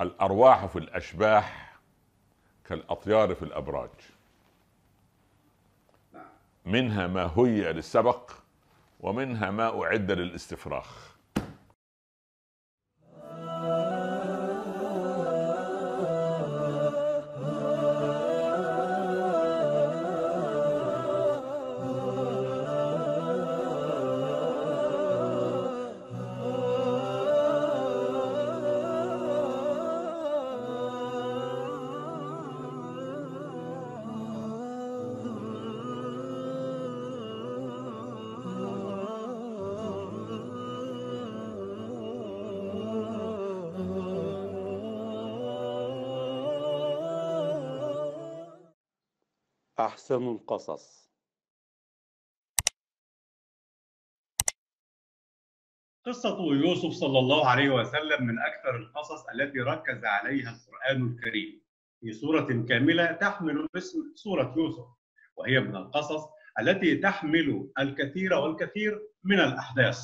الأرواح في الأشباح كالأطيار في الأبراج. منها ما هيئ للسبق ومنها ما أعد للاستفراخ. أحسن القصص. قصة يوسف صلى الله عليه وسلم من أكثر القصص التي ركز عليها القرآن الكريم. في سورة كاملة تحمل اسم سورة يوسف وهي من القصص التي تحمل الكثير والكثير من الأحداث.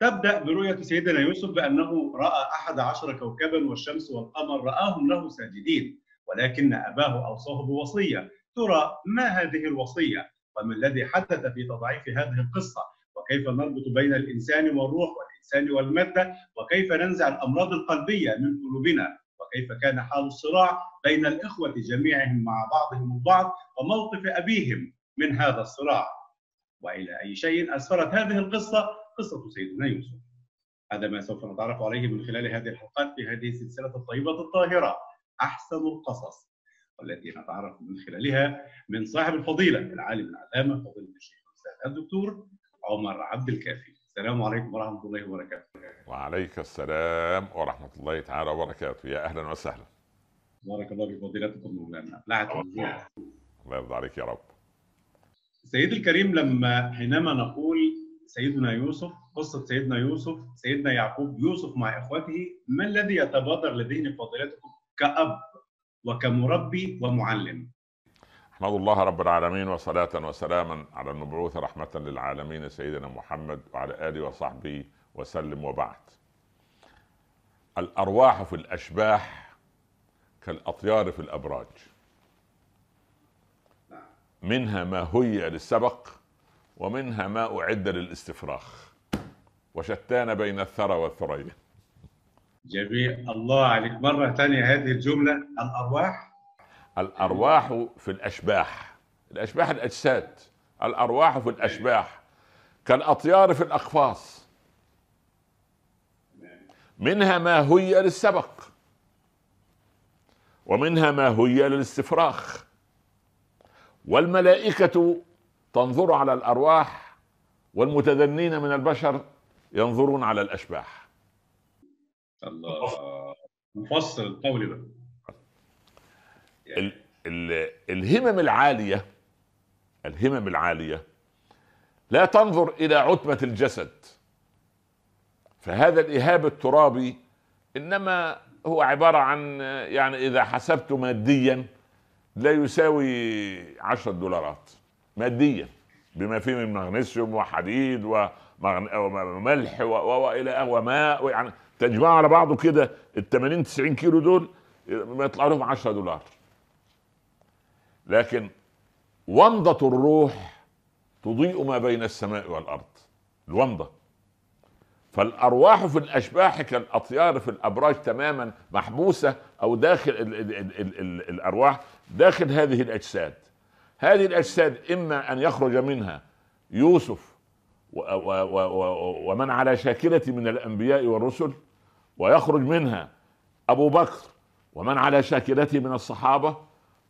تبدأ برؤية سيدنا يوسف بأنه رأى أحد عشر كوكبا والشمس والقمر رآهم له ساجدين ولكن أباه أوصاه بوصية ترى ما هذه الوصية؟ وما الذي حدث في تضعيف هذه القصة وكيف نربط بين الإنسان والروح والإنسان والمادة وكيف ننزع الأمراض القلبية من قلوبنا وكيف كان حال الصراع بين الإخوة جميعهم مع بعضهم البعض وموقف أبيهم من هذا الصراع. وإلى أي شيء أسفرت هذه القصة؟ قصة سيدنا يوسف. هذا ما سوف نتعرف عليه من خلال هذه الحلقات في هذه السلسلة الطيبة الطاهرة. أحسن القصص. والتي نتعرف من خلالها من صاحب الفضيلة العالم العلامة فضيلة الشيخ الأستاذ الدكتور عمر عبد الكافي. السلام عليكم ورحمة الله وبركاته. وعليك السلام ورحمة الله تعالى وبركاته. يا أهلا وسهلا. بارك الله بفضيلتكم مولانا. الوجوه الله يرضى عليك يا رب. سيدي الكريم لما حينما نقول سيدنا يوسف قصة سيدنا يوسف سيدنا يعقوب يوسف مع إخوته ما الذي يتبادر لذهن فضيلتكم كأب؟ وكمربي ومعلم. احمد الله رب العالمين وصلاة وسلاما على المبعوث رحمة للعالمين سيدنا محمد وعلى آله وصحبه وسلم وبعد. الأرواح في الأشباح كالأطيار في الأبراج. منها ما هيئ للسبق ومنها ما أعد للاستفراخ. وشتان بين الثرى والثريا. جميل. الله عليك. مرة ثانية هذه الجملة الأرواح. الأرواح في الأشباح. الأشباح الأجساد. الأرواح في الأشباح. كالأطيار في الأقفاص. منها ما هي للسبق. ومنها ما هي للاستفراخ. والملائكة تنظر على الأرواح والمتدنين من البشر ينظرون على الأشباح. الله. مفصل. القول بقى ال ال الهمم العالية الهمم العالية لا تنظر إلى عتمة الجسد. فهذا الإهاب الترابي إنما هو عبارة عن يعني إذا حسبت ماديا لا يساوي عشرة دولارات. ماديا بما فيه من مغنيسيوم وحديد وملح والى وماء يعني تجمعه على بعضه كده ال 80 90 كيلو دول ما يطلع لهم 10 دولار. لكن ومضة الروح تضيء ما بين السماء والأرض. الومضة. فالأرواح في الأشباح كالأطيار في الأبراج تماما محبوسة أو داخل ال ال ال ال ال الأرواح داخل هذه الأجساد. هذه الأجساد إما أن يخرج منها يوسف ومن على شاكلة من الأنبياء والرسل ويخرج منها أبو بكر ومن على شاكلته من الصحابة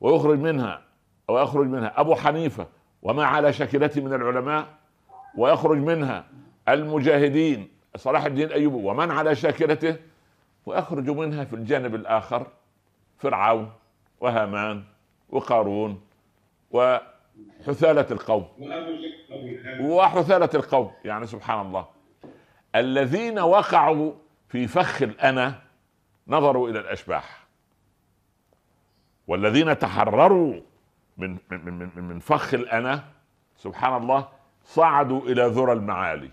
ويخرج منها ويخرج منها أبو حنيفة وما على شاكلته من العلماء ويخرج منها المجاهدين صلاح الدين أيوب ومن على شاكلته ويخرج منها في الجانب الآخر فرعون وهامان وقارون وحثالة القوم. وحثالة القوم يعني سبحان الله. الذين وقعوا في فخ الأنا نظروا إلى الأشباح. والذين تحرروا من من من من فخ الأنا سبحان الله صعدوا إلى ذرى المعالي.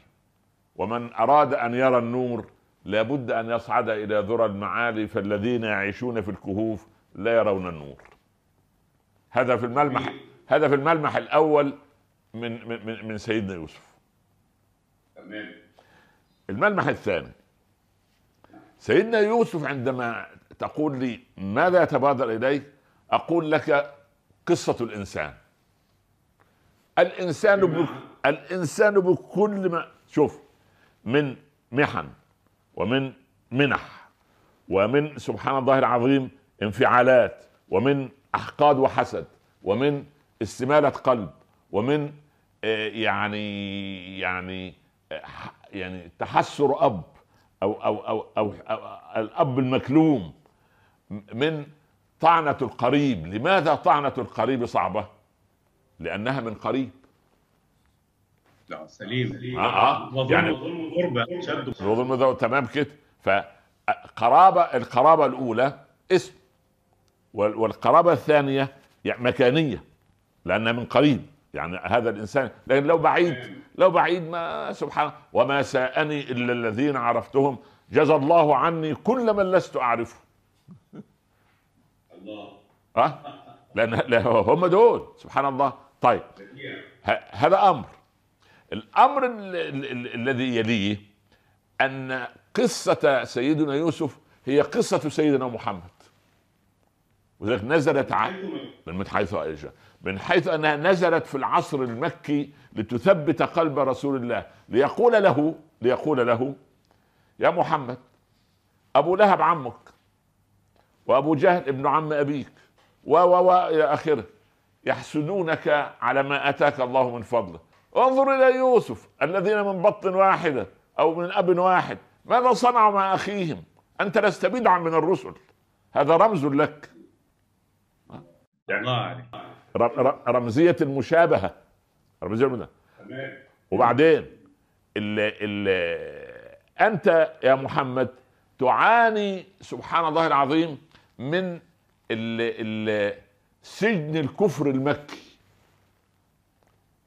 ومن أراد أن يرى النور لابد أن يصعد إلى ذرى المعالي فالذين يعيشون في الكهوف لا يرون النور. هذا في الملمح هذا في الملمح الأول من من من سيدنا يوسف. الملمح الثاني سيدنا يوسف عندما تقول لي ماذا يتبادر إليك؟ أقول لك قصة الإنسان. الإنسان بك الإنسان بكل ما شوف من محن ومن منح ومن سبحان الله العظيم انفعالات ومن أحقاد وحسد ومن استمالة قلب ومن آه، يعني يعني آه، يعني تحسر أب. أو أو أو, أو, أو الأب المكلوم من طعنة القريب. لماذا طعنة القريب صعبة؟ لأنها من قريب. لا سليم. آه آه. وظلم يعني ظلم غربة شد. ظلم تمام كده. فقرابة القرابة الأولى اسم وال- والقرابة الثانية يعني مكانية لأنها من قريب. يعني هذا الإنسان لكن لو بعيد لو بعيد ما سبحان وما ساءني إلا الذين عرفتهم جزى الله عني كل من لست أعرفه. الله. ها؟ لأن لا هم دول. سبحان الله. طيب. هذا أمر. الأمر ال- ال- ال- الذي يليه أن قصة سيدنا يوسف هي قصة سيدنا محمد. وذلك نزلت ع... من حيث. من حيث أنها نزلت في العصر المكي لتثبت قلب رسول الله. ليقول له ليقول له يا محمد أبو لهب عمك وأبو جهل ابن عم أبيك و و و إلى آخره يحسدونك على ما آتاك الله من فضله. انظر إلى يوسف الذين من بطن واحدة أو من أب واحد. ماذا صنعوا مع أخيهم؟ أنت لست بدعا من الرسل. هذا رمز لك. الله عليك رمزية المشابهة. رمزية المشابهة. تمام وبعدين ال ال أنت يا محمد تعاني سبحان الله العظيم من ال ال سجن الكفر المكي.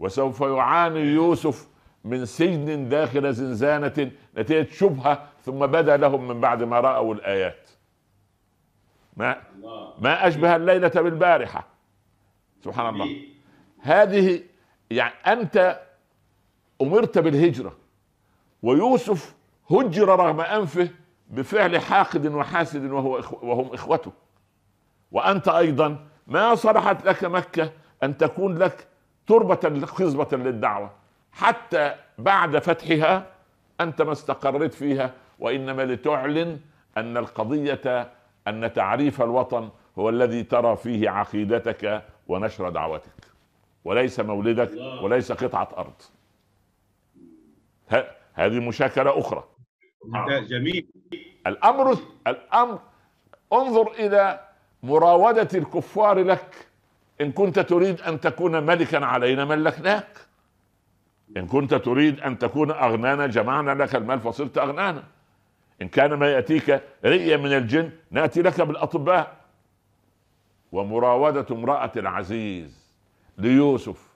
وسوف يعاني يوسف من سجن داخل زنزانة نتيجة شبهة ثم بدا لهم من بعد ما رأوا الآيات. ما ما أشبه الليلة بالبارحة. سبحان الله. هذه يعني أنت أمرت بالهجرة ويوسف هجر رغم أنفه بفعل حاقد وحاسد وهو إخو وهم إخوته. وأنت أيضا ما صلحت لك مكة أن تكون لك تربة خصبة للدعوة. حتى بعد فتحها أنت ما استقريت فيها وإنما لتعلن أن القضية أن تعريف الوطن هو الذي ترى فيه عقيدتك ونشر دعوتك. وليس مولدك وليس قطعة أرض. ه- هذه مشاكلة أخرى. جميل. الأمر الأمر انظر إلى مراودة الكفار لك. إن كنت تريد أن تكون ملكا علينا ملكناك. إن كنت تريد أن تكون أغنانا جمعنا لك المال فصرت أغنانا. إن كان ما يأتيك رئيه من الجن نأتي لك بالأطباء. ومراودة امرأة العزيز ليوسف.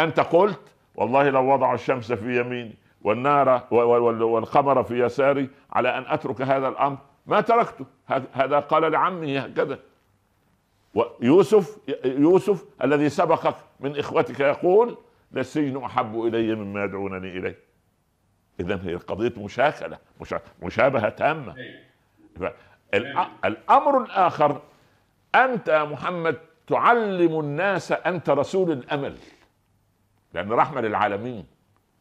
أنت قلت والله لو وضعوا الشمس في يميني والنار والقمر في يساري على أن أترك هذا الأمر ما تركته؟ هذا- قال لعمه هكذا. ويوسف يوسف الذي سبقك من إخوتك يقول للسجن أحب إلي مما يدعونني إليه. اذا هي قضية مشاكلة مشا- مشابهة تامة. فالأ- الأمر الآخر أنت يا محمد تعلم الناس أنت رسول الامل لأن رحمة للعالمين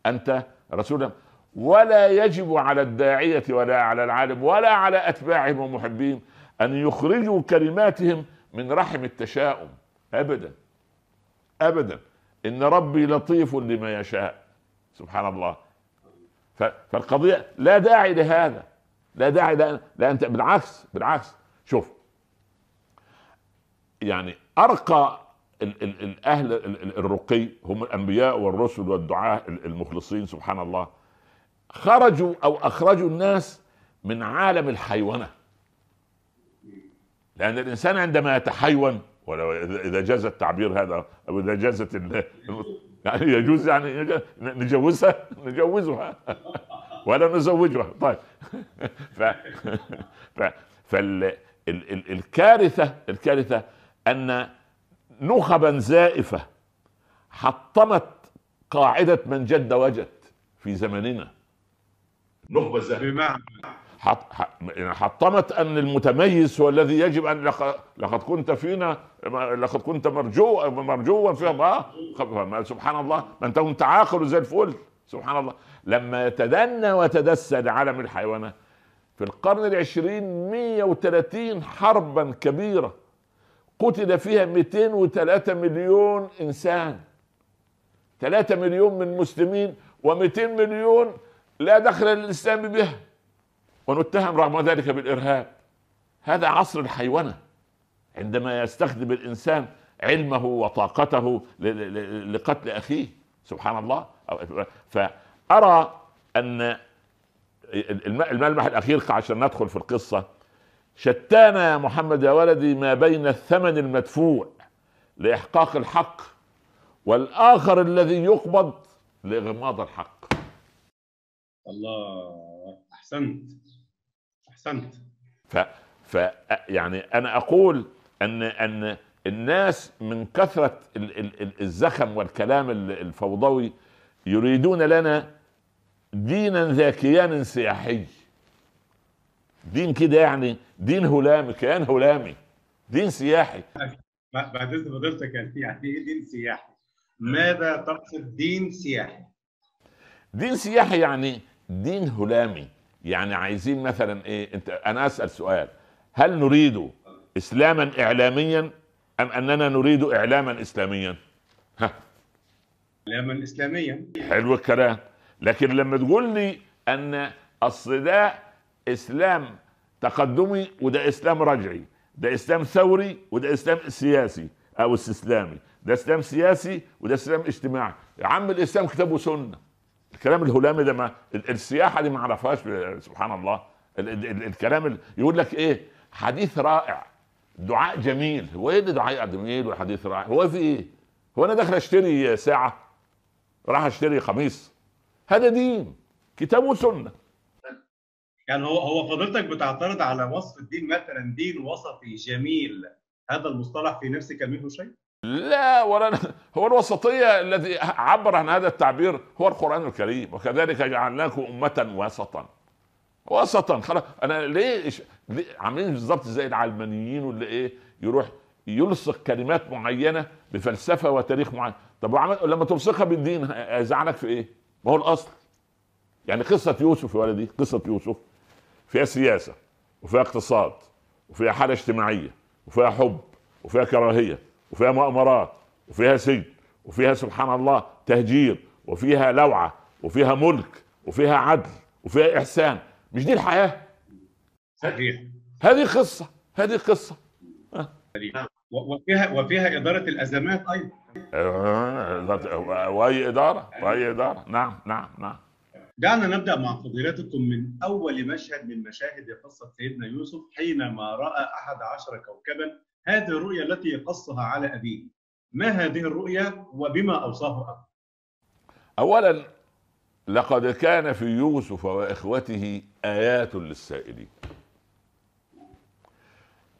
أنت رسول. ولا يجب على الداعية ولا على العالم ولا على أتباعهم ومحبيهم أن يخرجوا كلماتهم من رحم التشاؤم ابدا ابدا. إن ربي لطيف لما يشاء سبحان الله. فالقضية لا داعي لهذا لا داعي لا أنت بالعكس بالعكس. شوف يعني أرقى ال- ال- الأهل ال- ال- الرقي هم الأنبياء والرسل والدعاة ال- المخلصين سبحان الله خرجوا أو أخرجوا الناس من عالم الحيوانة. لأن الإنسان عندما يتحيون ولو إذا جاز التعبير هذا أو إذا جازت يعني يجوز يعني نجوزها نجوزها ولا نزوجها. طيب. ف... ف... فال ال... ال... الكارثة الكارثة أن نخبا زائفة حطمت قاعدة من جد وجد في زمننا. نخبة زائفة. بمعنى حط يعني حطمت أن المتميز هو الذي يجب أن لق- لقد كنت فينا لقد كنت مرجو مرجوا في خ- سبحان الله. ما أنت كنت عاقل زي الفل. سبحان الله. لما يتدنى وتدسى لعالم الحيوانات في القرن العشرين 130 حربا كبيرة قتل فيها 203 مليون إنسان. 3 مليون من مسلمين و200 مليون لا دخل للإسلام بها ونتهم رغم ذلك بالإرهاب. هذا عصر الحيوانة. عندما يستخدم الإنسان علمه وطاقته لقتل أخيه سبحان الله. فأرى أن الم- الملمح الأخير عشان ندخل في القصة شتان يا محمد يا ولدي ما بين الثمن المدفوع لإحقاق الحق والآخر الذي يقبض لإغماض الحق. الله أحسنت. أحسنت. ف ف يعني أنا أقول أن أن الناس من كثرة ال- ال- ال- الزخم والكلام ال- الفوضوي يريدون لنا دينا ذا كيان سياحي دين كده يعني دين هلامي كيان هلامي دين سياحي. بعد إذن حضرتك يعني يعني إيه دين سياحي؟ ماذا تقصد دين سياحي؟ دين سياحي يعني دين هلامي. يعني عايزين مثلا إيه أنت أنا أسأل سؤال. هل نريد اسلاما اعلاميا أم أننا نريد اعلاما اسلاميا؟ ها. اعلاما اسلاميا. حلو الكلام. لكن لما تقول لي أن اصل ده إسلام تقدمي وده إسلام رجعي ده إسلام ثوري وده إسلام سياسي أو استسلامي ده إسلام سياسي وده إسلام اجتماعي. يا عم الإسلام كتاب وسنة. الكلام الهلامي ده ما ال- السياحة دي ما اعرفهاش سبحان الله. ال ال ال الكلام ال يقول لك إيه؟ حديث رائع. دعاء جميل. هو إيه دعاء جميل وحديث رائع؟ هو في إيه؟ هو أنا داخل أشتري ساعة راح أشتري قميص هذا دين. كتاب وسنة. يعني هو هو فضيلتك بتعترض على وصف الدين مثلا دين وسطي جميل هذا المصطلح في نفسك منه شيء؟ لا ولا هو الوسطية الذي عبر عن هذا التعبير هو القرآن الكريم وكذلك جعلناكم أمة وسطا وسطا خلاص أنا ليه. ليه عاملين بالظبط زي العلمانيين واللي إيه يروح يلصق كلمات معينة بفلسفة وتاريخ معين طب. لما تلصقها بالدين هيزعلك في إيه؟ ما هو الأصل يعني قصة يوسف يا ولدي قصة يوسف فيها سياسة وفيها اقتصاد وفيها حالة اجتماعية وفيها حب وفيها كراهية وفيها مؤامرات وفيها سجن وفيها سبحان الله تهجير وفيها لوعة وفيها ملك وفيها عدل وفيها إحسان. مش دي الحياة؟ صحيح هذه قصة هذه قصة. وفيها وفيها إدارة الأزمات أيضا. آه، وأي إدارة وأي إدارة. نعم نعم نعم. دعنا نبدأ مع فضيلتكم من أول مشهد من مشاهد قصة سيدنا يوسف حينما رأى أحد عشر كوكبا. هذه الرؤيا التي قصها على أبيه. ما هذه الرؤيا وبما اوصاه ابوه اولا لقد كان في يوسف وإخوته آيات للسائلين.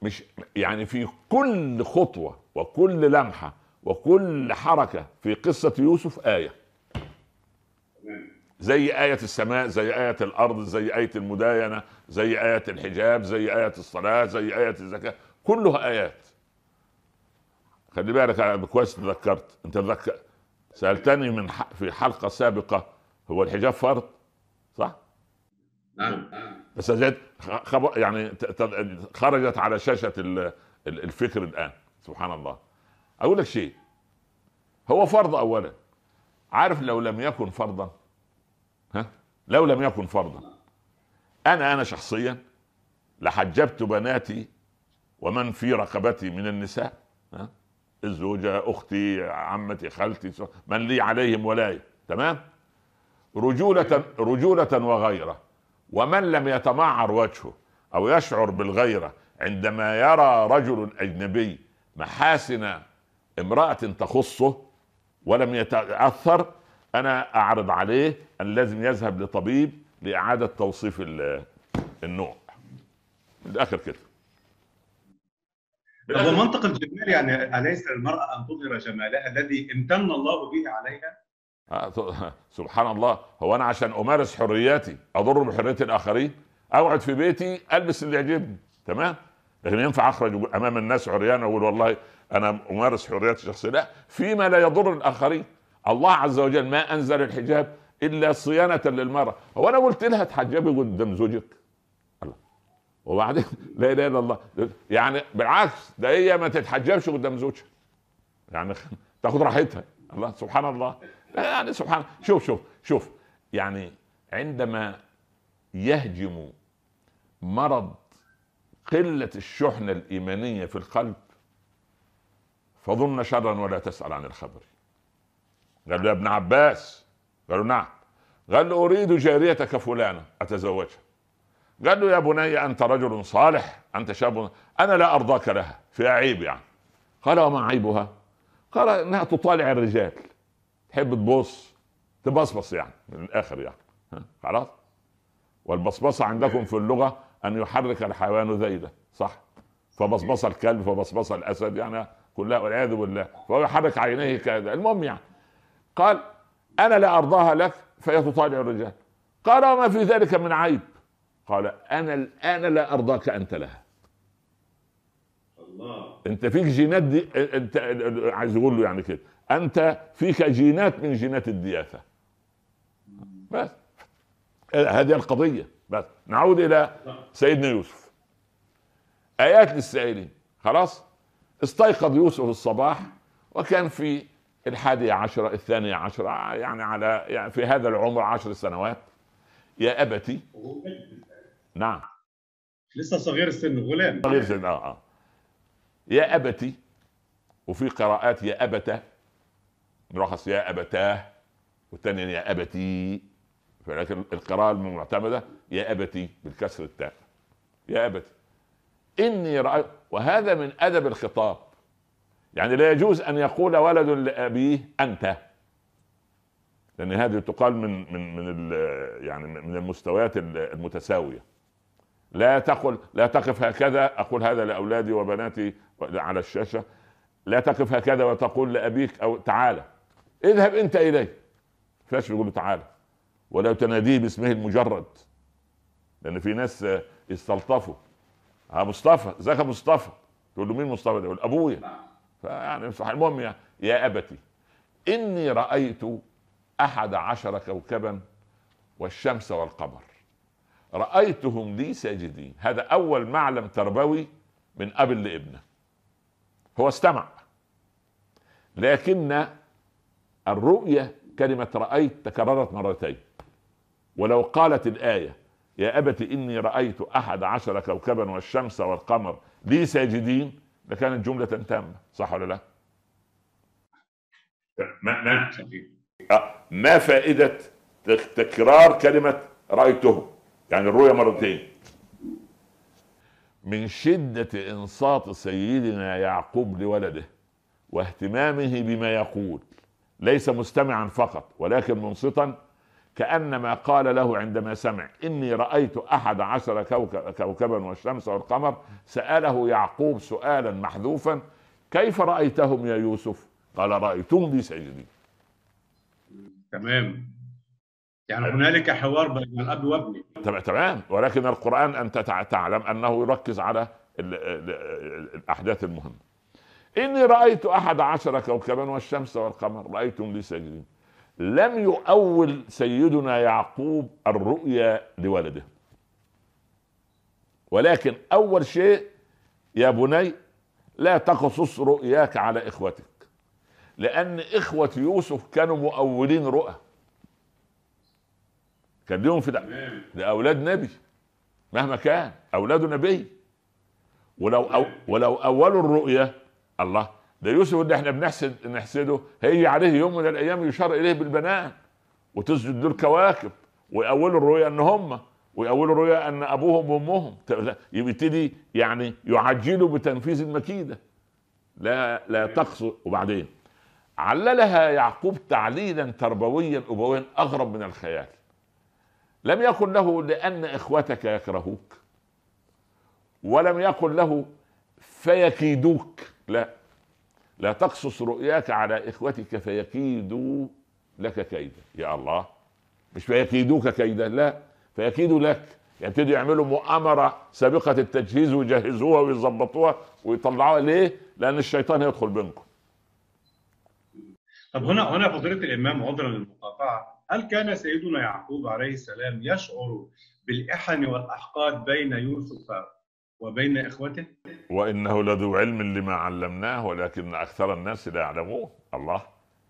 مش يعني في كل خطوة وكل لمحة وكل حركة في قصة يوسف آية. زي آية السماء زي آية الأرض زي آية المداينة زي آية الحجاب زي آية الصلاة زي آية الزكاة. كلها آيات. خلي بالك كويس تذكرت أنت تذكر سألتني من ح... في حلقة سابقة هو الحجاب فرض؟ صح؟ نعم. بس زاد خب... يعني ت... ت... خرجت على شاشة ال... ال- الفكر الآن. سبحان الله. أقول لك شيء. هو فرض أولا. عارف لو لم يكن فرضا؟ ها؟ لو لم يكن فرضا. أنا أنا شخصيا لحجبت بناتي ومن في رقبتي من النساء ها؟ الزوجة أختي عمتي خالتي من لي عليهم ولاية تمام؟ رجولة رجولة وغيرة. ومن لم يتمعر وجهه أو يشعر بالغيرة عندما يرى رجل أجنبي محاسن امرأة تخصه ولم يتأثر أنا أعرض عليه أن لازم يذهب لطبيب لإعادة توصيف ال- النوع. من الآخر كده. طب ومنطق الجمال يعني أليس للمراه أن تظهر جمالها الذي امتن الله به عليها؟ آه، سبحان الله. هو أنا عشان أمارس حرياتي أضر بحرية الآخرين؟ اقعد في بيتي ألبس اللي يعجبني. تمام؟ لكن ينفع أخرج أمام الناس عريان واقول والله أنا أمارس حرياتي الشخصيه لا فيما لا يضر الآخرين. الله عز وجل ما أنزل الحجاب إلا صيانة للمرأة. هو أنا قلت لها تحجبي قدام زوجك الله. وبعدين لا إله إلا الله. يعني بالعكس ده هي ما تتحجبش قدام زوجها. يعني تاخد راحتها. الله سبحان الله. يعني سبحان شوف شوف شوف. يعني عندما يهجم مرض قلة الشحنة الإيمانية في القلب فظن شرا ولا تسأل عن الخبر. قال له يا ابن عباس. قال له نعم. قال له أريد جاريتك فلانة أتزوجها. قال له يا بني أنت رجل صالح أنت شاب أنا لا أرضاك لها في عيب يعني. قال وما عيبها؟ قال إنها تطالع الرجال. تحب تبص تبصبص يعني من الآخر يعني. خلاص؟ والبصبصة عندكم في اللغة أن يحرك الحيوان ذيله صح؟ فبصبص الكلب فبصبص الأسد يعني كلها والعياذ بالله. فهو يحرك عينيه كذا. المهم يعني قال أنا لا أرضاها لك فهي تطالع الرجال. قال وما في ذلك من عيب. قال أنا الان لا أرضاك أنت لها. الله. أنت فيك جينات دي أنت عايز يقول له يعني كده. أنت فيك جينات من جينات الدياثة. بس. هذه القضية. بس. نعود إلى سيدنا يوسف. آيات للسائلين. خلاص؟ استيقظ يوسف الصباح وكان في الحادي عشر الثانية عشر يعني على يعني في هذا العمر عشر سنوات. يا أبتي. نعم. لسه صغير السن غلام. صغير سن آه آه. يا أبتي وفي قراءات يا أبته مرخص يا أبتاه والثانية يا أبتي. فلكن القراءة المعتمدة يا أبتي بالكسر التاء. يا أبتي. إني رأيت وهذا من أدب الخطاب. يعني لا يجوز أن يقول ولد لأبيه أنت. لأن هذه تقال من من من يعني من المستويات المتساوية. لا تقل لا تقف هكذا أقول هذا لأولادي وبناتي على الشاشة. لا تقف هكذا وتقول لأبيك أو تعالى. اذهب أنت إليه. فاش بيقول له تعالى. ولا تناديه باسمه المجرد. لأن في ناس يستلطفوا. ها مصطفى إزيك يا مصطفى؟ تقول له مين مصطفى ده؟ يقول أبويا. فيعني صح المهم يعني يا أبتي إني رأيت أحد عشر كوكبا والشمس والقمر. رأيتهم لي ساجدين. هذا أول معلم تربوي من أب لابنه. هو استمع. لكن الرؤية كلمة رأيت تكررت مرتين. ولو قالت الآية يا أبت إني رأيت أحد عشر كوكبا والشمس والقمر لي ساجدين لكانت جملة تامة صح ولا لا؟ ما, ما, صحيح آه، ما فائدة تك- تكرار كلمة رأيته؟ يعني الرؤية مرتين. من شدة إنصات سيدنا يعقوب لولده واهتمامه بما يقول ليس مستمعا فقط ولكن منصتا كأنما قال له عندما سمع إني رأيت أحد عشر كوكب كوكبا والشمس والقمر سأله يعقوب سؤالا محذوفا كيف رأيتهم يا يوسف؟ قال رأيتهم لي ساجدين تمام. يعني هنالك حوار بين الأب وابنه. تمام تمام. ولكن القرآن أنت تع- تعلم أنه يركز على ال- ال- ال- الأحداث المهمة. إني رأيت أحد عشر كوكبا والشمس والقمر رأيتم لي ساجدين لم يؤول سيدنا يعقوب الرؤيا لولده. ولكن أول شيء يا بني لا تقصص رؤياك على إخوتك لأن إخوة يوسف كانوا مؤولين رؤى. كان لهم في ده. أولاد نبي مهما كان اولاده نبي. ولو أو ولو أولوا الرؤيا الله ده يوسف اللي إحنا بنحسد نحسده هيجي عليه يوم من الأيام يشار إليه بالبنان وتسجد له الكواكب ويأولوا الرؤيا أن هم ويأولوا الرؤيا أن أبوهم وأمهم. يبتدي يعني يعجلوا بتنفيذ المكيدة. لا لا تقصد. وبعدين عللها يعقوب تعليلا تربويا ابويا أغرب من الخيال. لم يكن له لأن إخوتك يكرهوك ولم يكن له فيكيدوك. لا. لا تقصص رؤياك على إخوتك فيكيدوا لك كيدا. يا الله مش فيكيدوك كيدا لا فيكيدوا لك. يبتدوا يعملوا مؤامرة سابقة التجهيز ويجهزوها ويظبطوها ويطلعوها. ليه؟ لأن الشيطان يدخل بينكم. طب هنا هنا فضيلة الإمام عذرا للمقاطعة. هل كان سيدنا يعقوب عليه السلام يشعر بالإحن والأحقاد بين يوسف وبين إخوته؟ وإنه لذو علم لما علمناه ولكن أكثر الناس لا يعلمون الله.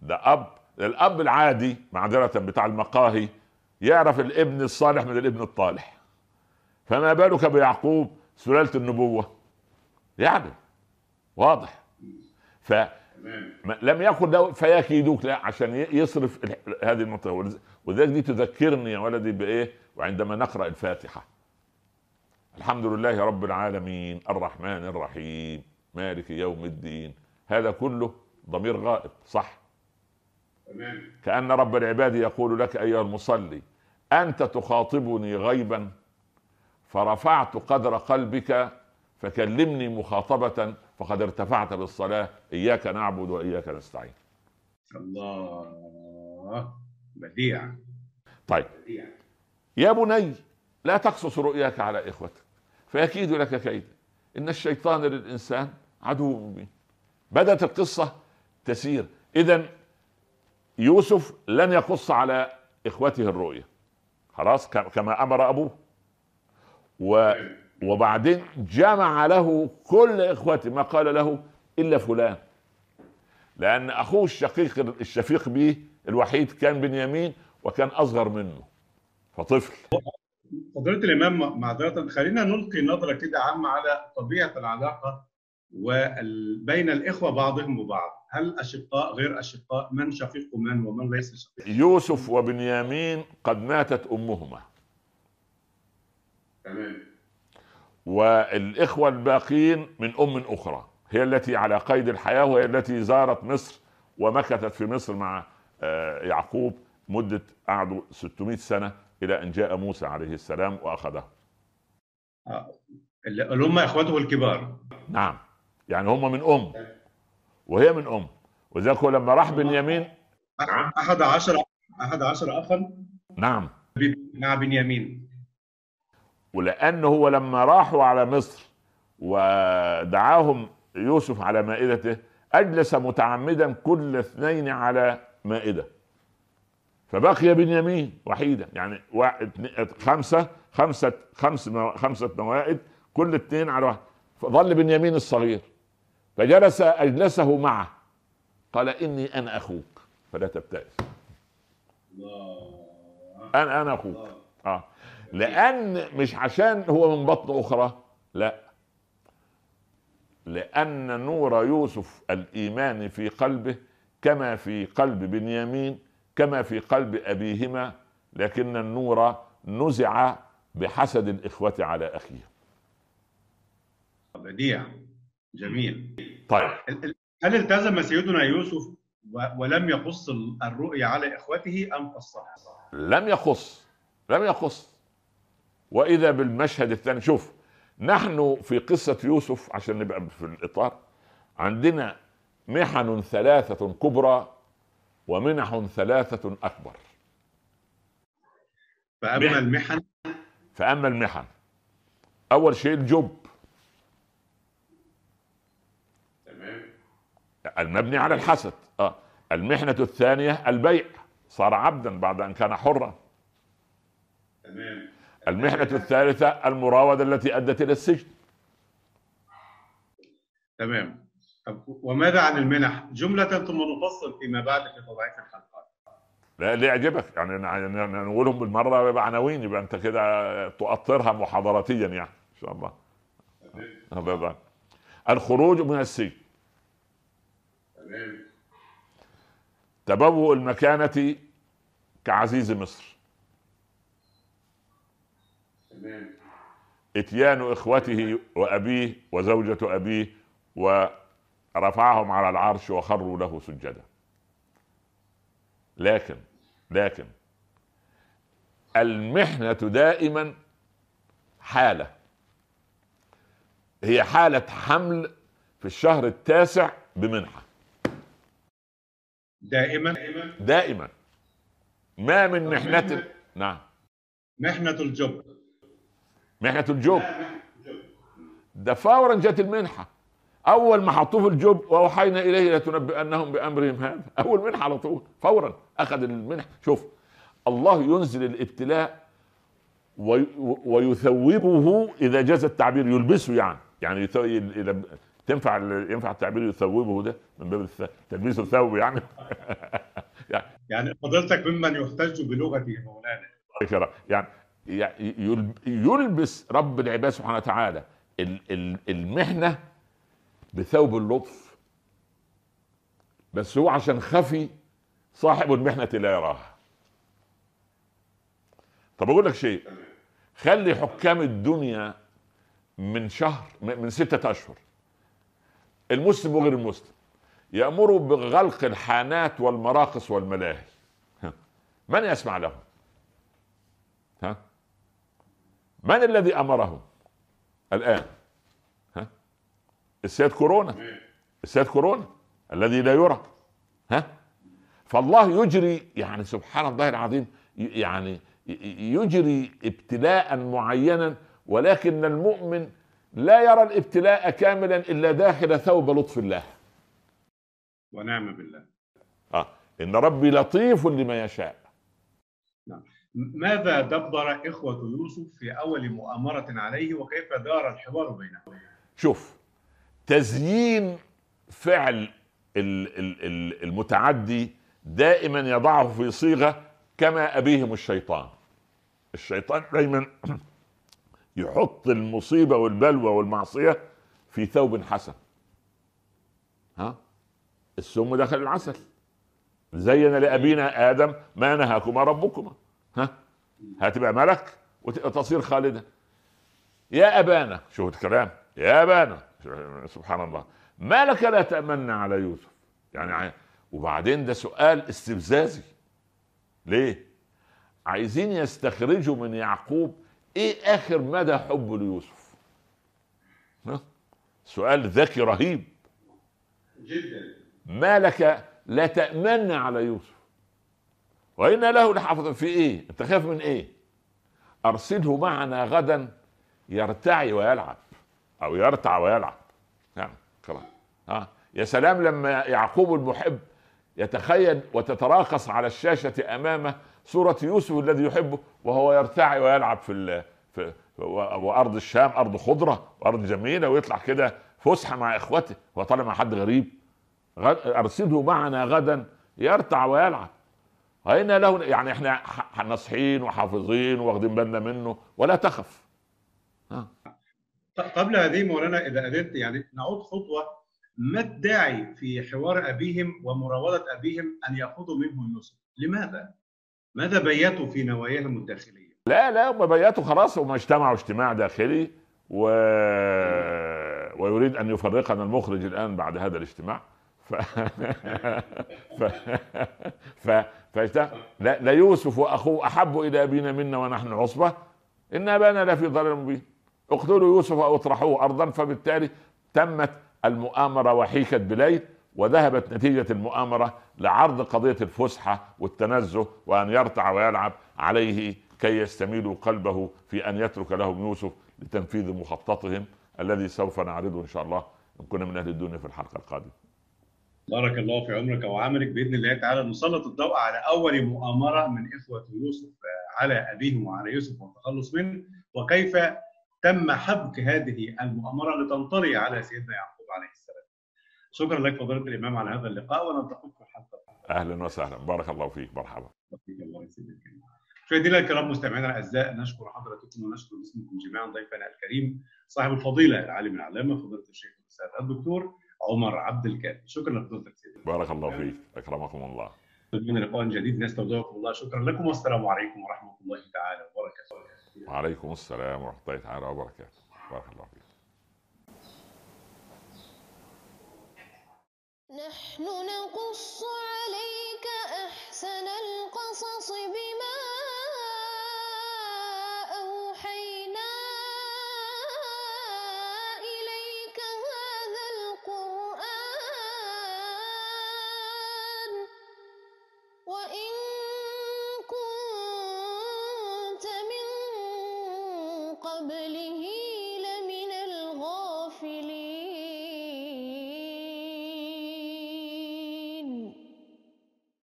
ده أب. الأب العادي معذرة بتاع المقاهي يعرف الابن الصالح من الابن الطالح. فما بالك بيعقوب؟ سلالة النبوة. يعني واضح. فلم يكن له فيكيدوك. لا عشان يصرف هذه المنطقة. ولذ- وذلك دي تذكرني يا ولدي بإيه؟ وعندما نقرأ الفاتحة. الحمد لله رب العالمين الرحمن الرحيم مالك يوم الدين. هذا كله ضمير غائب صح؟ كأن رب العباد يقول لك أيها المصلي أنت تخاطبني غيبا فرفعت قدر قلبك فكلمني مخاطبة فقد ارتفعت بالصلاة. إياك نعبد وإياك نستعين. الله. بديع. طيب. بديع. يا بني لا تقصص رؤياك على إخوتك. فيكيد لك كيدا إن الشيطان للإنسان عدو مبين. بدأت القصة تسير. إذا يوسف لن يقص على إخوته الرؤيا خلاص كما أمر أبوه. و وبعدين جمع له كل إخوته. ما قال له إلا فلان. لأن أخوه الشقيق الشفيق به الوحيد كان بنيامين وكان أصغر منه. فطفل. فضيلة الإمام معذرة خلينا نلقي نظرة كده عامة على طبيعة العلاقة وال- بين الإخوة بعضهم وبعض. هل أشقاء غير أشقاء؟ من شقيق من ومن ليس شقيق؟ يوسف وبنيامين قد ماتت أمهما. تمام. والإخوة الباقين من أم أخرى. هي التي على قيد الحياة وهي التي زارت مصر ومكثت في مصر مع آه، يعقوب مدة قعدوا 600 سنة. إلى أن جاء موسى عليه السلام وأخذه. اللي اللي هم إخوته الكبار. نعم يعني هم من أم وهي من أم. وذلك هو لما راح بنيامين. أحد عشر أحد عشر أخا. نعم. مع بنيامين. ولأنه هو لما راحوا على مصر ودعاهم يوسف على مائدته أجلس متعمدا كل اثنين على مائدة. فبقي بنيامين وحيدا يعني واحد اتنين- خمسة خمسة خمس مو- خمسة موائد كل اثنين على واحد. فظل بنيامين الصغير. فجلس أجلسه معه. قال إني أنا أخوك. فلا تبتئس. أنا أنا أخوك. آه. لأن مش عشان هو من بطن أخرى لا. لأن نور يوسف الإيمان في قلبه كما في قلب بنيامين كما في قلب أبيهما لكن النور نزع بحسد الإخوة على أخيه. بديع جميل. طيب. هل التزم سيدنا يوسف ولم يقص ال- الرؤيا على إخوته أم قصها؟ لم يخص لم يخص وإذا بالمشهد الثاني شوف نحن في قصة يوسف عشان نبقى في الإطار عندنا محن ثلاثة كبرى ومنح ثلاثة أكبر. فأما محن. المحن؟ فأما المحن. أول شيء الجب. المبني على الحسد. آه. المحنة الثانية البيع. صار عبدا بعد أن كان حرا. تمام. المحنة الثالثة المراودة التي أدت إلى السجن. تمام. طب وماذا عن المنح؟ جملة ثم نفصل فيما بعد في طبيعة الحلقات. لا اللي يعجبك. يعني نقولهم بالمرة يبقى عناوين يبقى أنت كده تؤطرها محاضراتيا يعني. إن شاء الله. الخروج من السجن. تمام. تبوء المكانة كعزيز مصر. تمام. إتيان إخوته وأبيه وزوجة أبيه ورفعهم على العرش وخروا له سجدا. لكن لكن المحنة دائما حالة. هي حالة حمل في الشهر التاسع بمنحة. دائما؟ دائما. ما من محنة نعم. محنة الجب محنة الجوب ده فورا جت المنحة. أول ما حطوه في الجوب وأوحينا إليه لتنبئنهم بأمرهم هذا. أول منحة على طول فورا أخذ المنحة شوف الله ينزل الابتلاء وي- ويثوبه إذا جاز التعبير يلبسه يعني. يعني تنفع ينفع التعبير يثوبه ده من باب الث- تلبيس الثوب يعني. يعني فضلتك ممن يحتج بلغته مولانا. يعني يعني يل- يلبس رب العباد سبحانه وتعالى ال- ال- المحنه بثوب اللطف بس هو عشان خفي صاحب المحنة لا يراها طب أقول لك شيء خلي حكام الدنيا من شهر من ستة أشهر. المسلم وغير المسلم يأمروا بغلق الحانات والمراقص والملاهي. من يسمع لهم؟ ها من الذي أمرهم الآن؟ ها السيد كورونا. السيد كورونا الذي لا يرى. ها؟ فالله يجري يعني سبحان الله العظيم يعني يجري ابتلاء معينا ولكن المؤمن لا يرى الابتلاء كاملا إلا داخل ثوب لطف الله. ونعم بالله. آه. إن ربي لطيف لما يشاء. ماذا دبر إخوة يوسف في أول مؤامرة عليه وكيف دار الحوار بينهم؟ شوف تزيين فعل ال- ال- ال- المتعدي دائما يضعه في صيغة كما أبيهم الشيطان. الشيطان دايما يحط المصيبة والبلوى والمعصية في ثوب حسن. ها؟ السم دخل العسل. زين لأبينا آدم ما نهاكما ربكما. ها؟ هتبقى ملك وتصير خالدا. يا أبانا شوف الكلام. يا أبانا سبحان الله. ما لك لا تأمن على يوسف؟ يعني وبعدين ده سؤال استفزازي. ليه؟ عايزين يستخرجوا من يعقوب إيه آخر مدى حبه ليوسف؟ سؤال ذكي رهيب. جدا. ما لك لا تأمن على يوسف. وإن له لحافظ في إيه؟ أنت خايف من إيه؟ أرسله معنا غدا يرتعي ويلعب. أو يرتع ويلعب. يعني خلاص آه. يا سلام لما يعقوب المحب يتخيل وتتراقص على الشاشة أمامه صورة يوسف الذي يحبه وهو يرتعي ويلعب في, ال... في وأرض الشام أرض خضرة وأرض جميلة ويطلع كده فسحة مع طالع مع حد غريب. غد- معنا غدا يرتع ويلعب. وإن له يعني إحنا ناصحين وحافظين واخدين بالنا منه ولا تخف. ط- قبل هذه مولانا إذا قدرت يعني نعود خطوة. ما الداعي في حوار أبيهم ومراودة أبيهم أن يأخذوا منه يوسف؟ لماذا؟ ماذا بيتوا في نواياهم الداخلية؟ لا لا هم بياتوا خلاص هم اجتمعوا اجتماع داخلي و... ويريد أن يفرقنا المخرج الآن بعد هذا الاجتماع. ف... ف... ف... فاجتمع... لا... لا يوسف وأخوه أحب إلى أبينا منا ونحن عصبة. إن أبانا لفي ضلال مبين. اقتلوا يوسف أو اطرحوه ارضا فبالتالي تمت المؤامرة وحيكت بليل وذهبت نتيجة المؤامرة لعرض قضية الفسحة والتنزه وأن يرتع ويلعب عليه كي يستميلوا قلبه في أن يترك لهم يوسف لتنفيذ مخططهم الذي سوف نعرضه إن شاء الله إن كنا من أهل الدنيا في الحلقة القادمة. بارك الله في عمرك وعملك بإذن الله تعالى نسلط الضوء على أول مؤامرة من إخوة يوسف على أبيهم وعلى يوسف والتخلص منه وكيف تم حبك هذه المؤامرة لتنطلي على سيدنا يعقوب عليه السلام. شكرا لك فضيلة الإمام على هذا اللقاء ونلتقيكم في الحلقة أهلا وسهلا. بارك الله فيك. مرحبا. الله يسلمك مشاهدينا الكرام مستمعينا الأعزاء نشكر حضراتكم ونشكر باسمكم جميعا ضيفنا الكريم صاحب الفضيلة العالم العلامة فضيلة الشيخ الأستاذ الدكتور عمر عبد الكافي. شكرا لفضيلتك سيدي بارك الله فيك. أكرمكم الله. من لقاء جديد نستودعكم الله. شكرا لكم والسلام عليكم ورحمة الله تعالى وبركاته. وعليكم السلام ورحمة الله تعالى وبركاته. بارك الله فيك نحن نقص عليك أحسن القصص بما